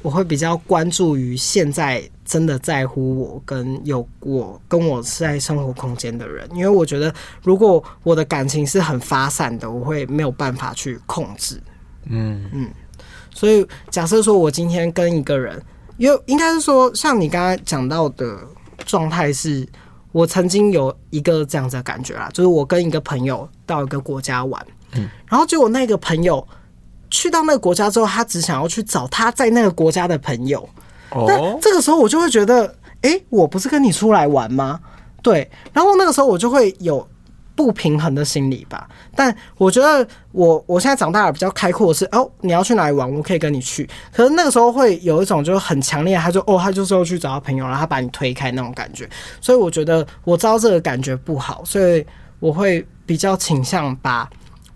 我会比较关注于现在真的在乎我跟有我跟我是在生活空间的人，因为我觉得如果我的感情是很发散的，我会没有办法去控制。嗯嗯，所以假设说我今天跟一个人。因为应该是说，像你刚才讲到的状态，是我曾经有一个这样子的感觉啦，就是我跟一个朋友到一个国家玩，嗯，然后结果那个朋友去到那个国家之后，他只想要去找他在那个国家的朋友，哦，那这个时候我就会觉得，诶，我不是跟你出来玩吗？对，然后那个时候我就会有。不平衡的心理吧，但我觉得我我现在长大了比较开阔的是哦，你要去哪里玩，我可以跟你去。可是那个时候会有一种就是很强烈，他就哦，他就是要去找他朋友，然后他把你推开那种感觉。所以我觉得我知道这个感觉不好，所以我会比较倾向把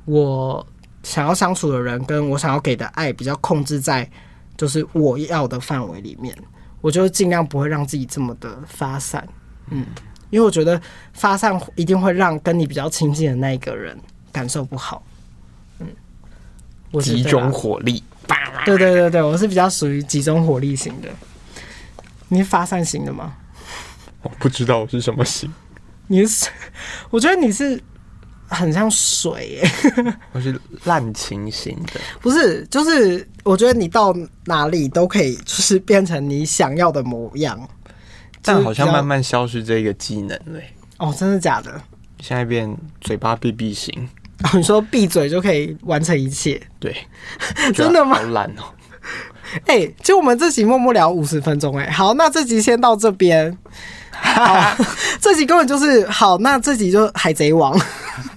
我想要相处的人跟我想要给的爱比较控制在就是我要的范围里面，我就尽量不会让自己这么的发散。嗯，因为我觉得发散一定会让跟你比较亲近的那一个人感受不好。嗯，我集中火力。对对对对，我是比较属于集中火力型的。你是发散型的吗？我不知道我是什么型。你是？*laughs* 我觉得你是很像水耶。*laughs* 我是滥情型的。不是，就是我觉得你到哪里都可以，就是变成你想要的模样。但好像慢慢消失这个技能嘞。哦，真的假的？现在变嘴巴闭闭型。哦，你说闭嘴就可以完成一切？对，*laughs* 真的吗？好懒哦。*laughs* 哎、欸，就我们这集默默聊五十分钟，哎，好，那这集先到这边。*laughs* 好，这集根本就是好，那这集就海贼王，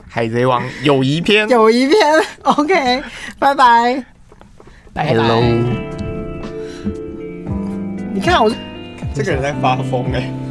海贼王友谊篇，友谊篇。OK，拜拜，拜拜。你看我，这个人在发疯哎。